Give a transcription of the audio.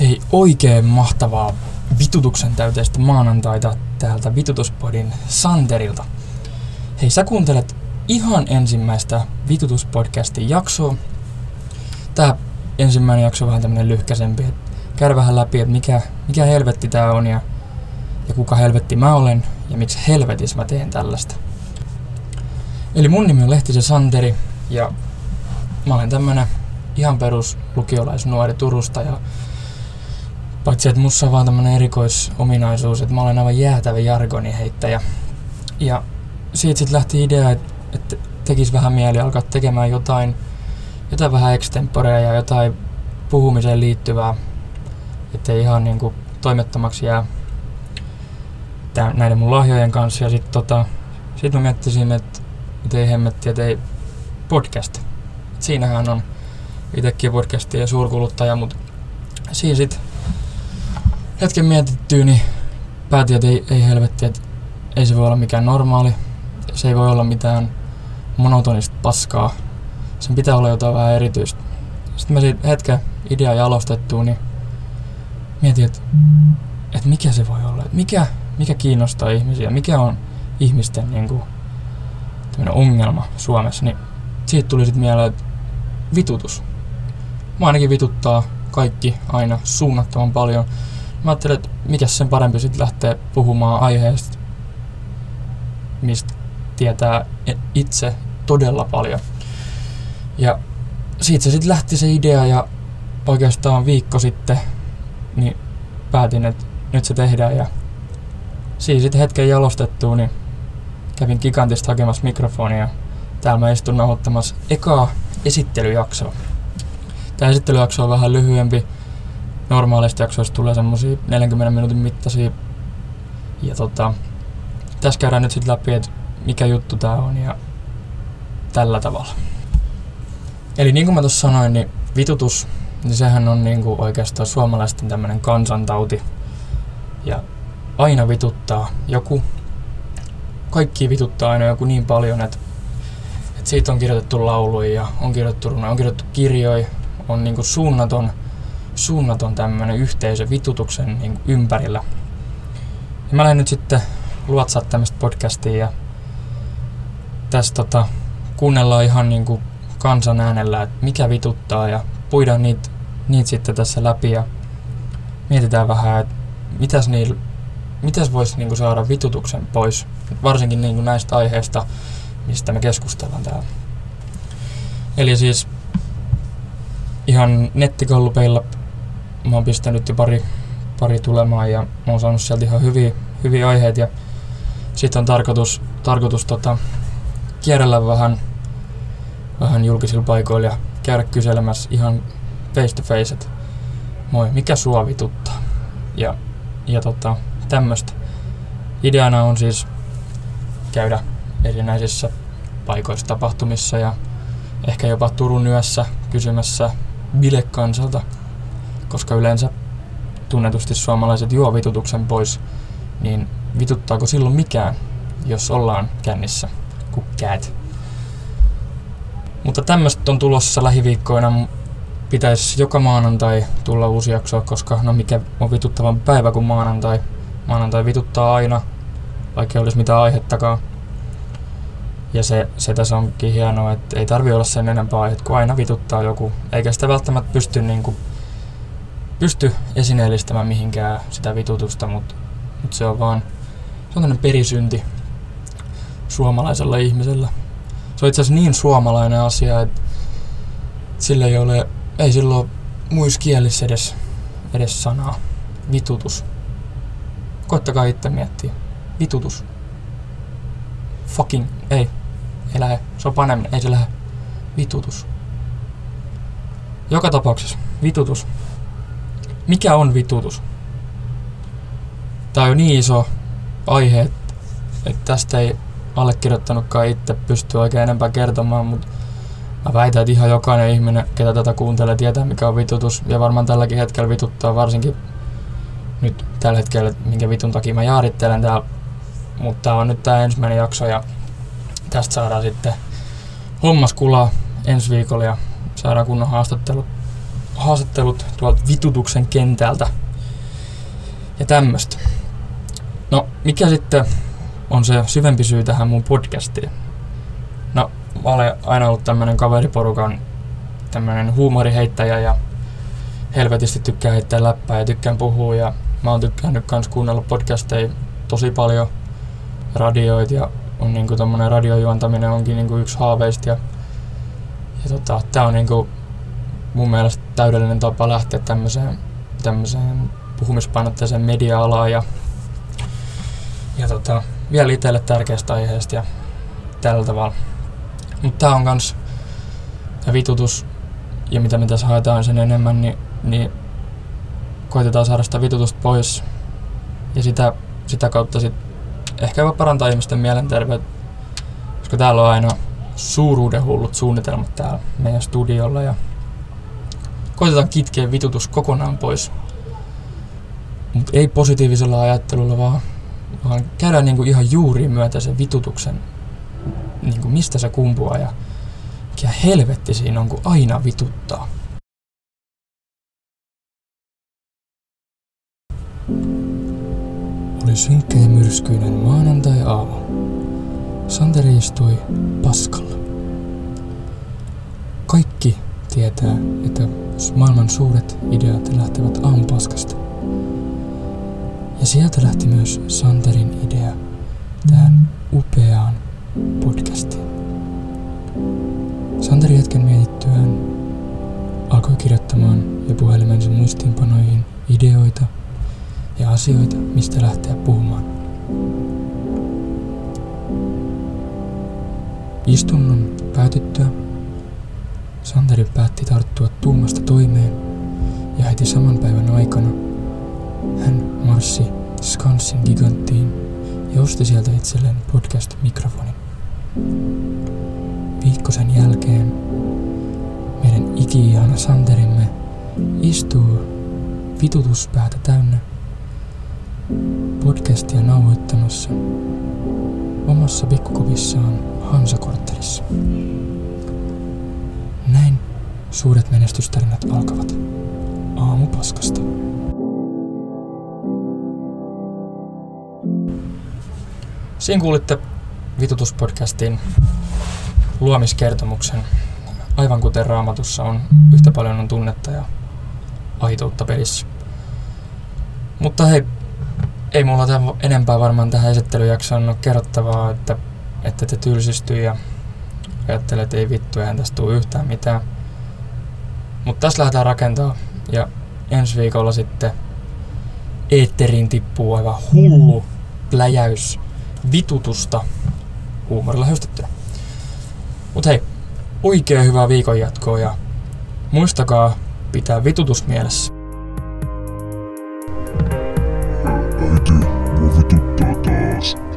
Hei, oikein mahtavaa vitutuksen täyteistä maanantaita täältä Vitutuspodin Santerilta. Hei, sä kuuntelet ihan ensimmäistä Vitutuspodcastin jaksoa. Tää ensimmäinen jakso on vähän tämmönen lyhkäsempi, että vähän läpi, että mikä, mikä helvetti tää on ja, ja kuka helvetti mä olen ja miksi helvetis mä teen tällaista. Eli mun nimi on Lehtisen Santeri ja mä olen tämmönen ihan perus lukiolaisnuori Turusta ja Paitsi, että mussa on vaan tämmönen erikoisominaisuus, että mä olen aivan jäätävä jargoniheittäjä. Ja siitä sitten lähti idea, että, että tekisi vähän mieli alkaa tekemään jotain, jotain vähän extemporea ja jotain puhumiseen liittyvää, ettei ihan niinku toimettomaksi jää tämän, näiden mun lahjojen kanssa. Ja sitten tota, sit mä miettisin, että et ei hemmetti, että ei podcast. Et siinähän on itsekin podcastia ja suurkuluttaja, mutta siinä sitten hetken mietittyä, niin päätin, että ei, ei helvetti, että ei se voi olla mikään normaali. Se ei voi olla mitään monotonista paskaa. Sen pitää olla jotain vähän erityistä. Sitten mä siitä hetken idea jalostettua, niin mietin, että, että mikä se voi olla. Että mikä, mikä kiinnostaa ihmisiä, mikä on ihmisten niin kuin, ongelma Suomessa. Niin siitä tuli sitten mieleen, että vitutus. Mä ainakin vituttaa kaikki aina suunnattoman paljon mä ajattelin, että mikä sen parempi sitten lähteä puhumaan aiheesta, mistä tietää itse todella paljon. Ja siitä se sitten lähti se idea ja oikeastaan viikko sitten niin päätin, että nyt se tehdään ja siinä sitten hetken jalostettua, niin kävin gigantista hakemassa mikrofonia. Täällä mä istun nauhoittamassa ekaa esittelyjaksoa. Tämä esittelyjakso on vähän lyhyempi, normaaleista jaksoista tulee semmosia 40 minuutin mittaisia. Ja tota, tässä käydään nyt sitten läpi, että mikä juttu tää on ja tällä tavalla. Eli niin kuin mä tuossa sanoin, niin vitutus, niin sehän on niinku oikeastaan suomalaisten tämmönen kansantauti. Ja aina vituttaa joku. Kaikki vituttaa aina joku niin paljon, että, siitä on kirjoitettu lauluja ja on kirjoitettu runoja, on kirjoitettu kirjoja, on niinku suunnaton – suunnaton tämmönen yhteisö vitutuksen niin ympärillä. Ja mä lähdin nyt sitten luotsaa tämmöistä podcastia ja tässä tota, kuunnellaan ihan niin kuin kansan äänellä, että mikä vituttaa ja puidaan niitä, niitä sitten tässä läpi ja mietitään vähän, että mitäs, niillä, mitäs voisi niin saada vitutuksen pois, varsinkin niin kuin näistä aiheista, mistä me keskustellaan täällä. Eli siis ihan nettikollupeilla mä oon pistänyt jo pari, pari tulemaan ja mä oon saanut sieltä ihan hyviä, hyviä aiheita ja sitten on tarkoitus, tarkoitus tota, kierrellä vähän, vähän julkisilla paikoilla ja käydä kyselemässä ihan face to face, että moi, mikä sua vituttaa? Ja, ja tota, tämmöistä. Ideana on siis käydä erinäisissä paikoissa tapahtumissa ja ehkä jopa Turun yössä kysymässä bilekansalta koska yleensä tunnetusti suomalaiset juo vitutuksen pois, niin vituttaako silloin mikään, jos ollaan kännissä kuin käät. Mutta tämmöistä on tulossa lähiviikkoina. Pitäisi joka maanantai tulla uusi jakso, koska no mikä on vituttavan päivä kuin maanantai. Maanantai vituttaa aina, vaikka ei olisi mitään aihettakaan. Ja se, se tässä onkin hienoa, että ei tarvi olla sen enempää aiheet, kun aina vituttaa joku. Eikä sitä välttämättä pysty niinku pysty esineellistämään mihinkään sitä vitutusta, mutta mut se on vaan se on perisynti suomalaisella ihmisellä. Se on itse asiassa niin suomalainen asia, että sillä ei ole, ei silloin muissa kielissä edes, edes sanaa. Vitutus. Koittakaa itse miettiä. Vitutus. Fucking, ei. Ei lähde. Se on paneminen, ei se lähde. Vitutus. Joka tapauksessa, vitutus. Mikä on vitutus? Tämä on niin iso aihe, että, tästä ei allekirjoittanutkaan itse pysty oikein enempää kertomaan, mutta mä väitän, että ihan jokainen ihminen, ketä tätä kuuntelee, tietää mikä on vitutus. Ja varmaan tälläkin hetkellä vituttaa, varsinkin nyt tällä hetkellä, minkä vitun takia mä jaarittelen täällä. Mutta tää on nyt tää ensimmäinen jakso ja tästä saadaan sitten hommas kulaa ensi viikolla ja saadaan kunnon haastattelut haastattelut tuolta vitutuksen kentältä ja tämmöstä. No, mikä sitten on se syvempi syy tähän mun podcastiin? No, mä olen aina ollut tämmönen kaveriporukan tämmönen huumoriheittäjä ja helvetisti tykkää heittää läppää ja tykkään puhua ja mä oon tykkännyt kans kuunnella podcasteja tosi paljon radioit ja on niinku tommonen radiojuontaminen onkin niinku yksi haaveista ja, ja tota, tää on niinku mun mielestä täydellinen tapa lähteä tämmöiseen, tämmöiseen puhumispainotteiseen media-alaan ja, ja tota, vielä itselle tärkeästä aiheesta ja tällä tavalla. Mutta tää on kans ja vitutus ja mitä me tässä haetaan sen enemmän, niin, niin koitetaan saada sitä vitutusta pois ja sitä, sitä kautta sit ehkä jopa parantaa ihmisten mielenterveyttä, koska täällä on aina suuruuden hullut suunnitelmat täällä meidän studiolla ja koitetaan kitkeä vitutus kokonaan pois. Mutta ei positiivisella ajattelulla, vaan, vaan käydään niinku ihan juuriin myötä sen vitutuksen, niinku mistä se kumpuaa ja mikä helvetti siinä on, kun aina vituttaa. Oli synkkä ja myrskyinen maanantai-aamu. Santeri istui paskalla. Kaikki tietää, että maailman suuret ideat lähtevät aamupaskasta. Ja sieltä lähti myös Santerin idea tähän upeaan podcastiin. Santeri hetken mietittyään alkoi kirjoittamaan ja puhelimensa muistiinpanoihin ideoita ja asioita, mistä lähteä puhumaan. Istunnon päätyttyä Santeri päätti tarttua tuumasta toimeen ja heti saman päivän aikana hän marssi Skansin giganttiin ja osti sieltä itselleen podcast-mikrofonin. Viikko sen jälkeen meidän iki-ihana Santerimme istuu vitutuspäätä täynnä podcastia nauhoittamassa omassa pikkukopissaan Hansakorttelissa. Suuret menestystarinat alkavat aamupaskasta. Siinä kuulitte Vitutuspodcastin luomiskertomuksen. Aivan kuten raamatussa on, yhtä paljon on tunnetta ja aitoutta pelissä. Mutta hei, ei mulla tämän enempää varmaan tähän esittelyjaksoon ole kerrottavaa, että, että te tylsistyy ja ajattelee, että ei vittu, eihän tästä tule yhtään mitään. Mutta tässä lähdetään rakentaa ja ensi viikolla sitten eetteriin tippuu aivan hullu pläjäys vitutusta huumorilla höystettynä. Mut hei, oikein hyvää viikon jatkoa ja muistakaa pitää vitutus mielessä. Äiti, mua vituttaa taas.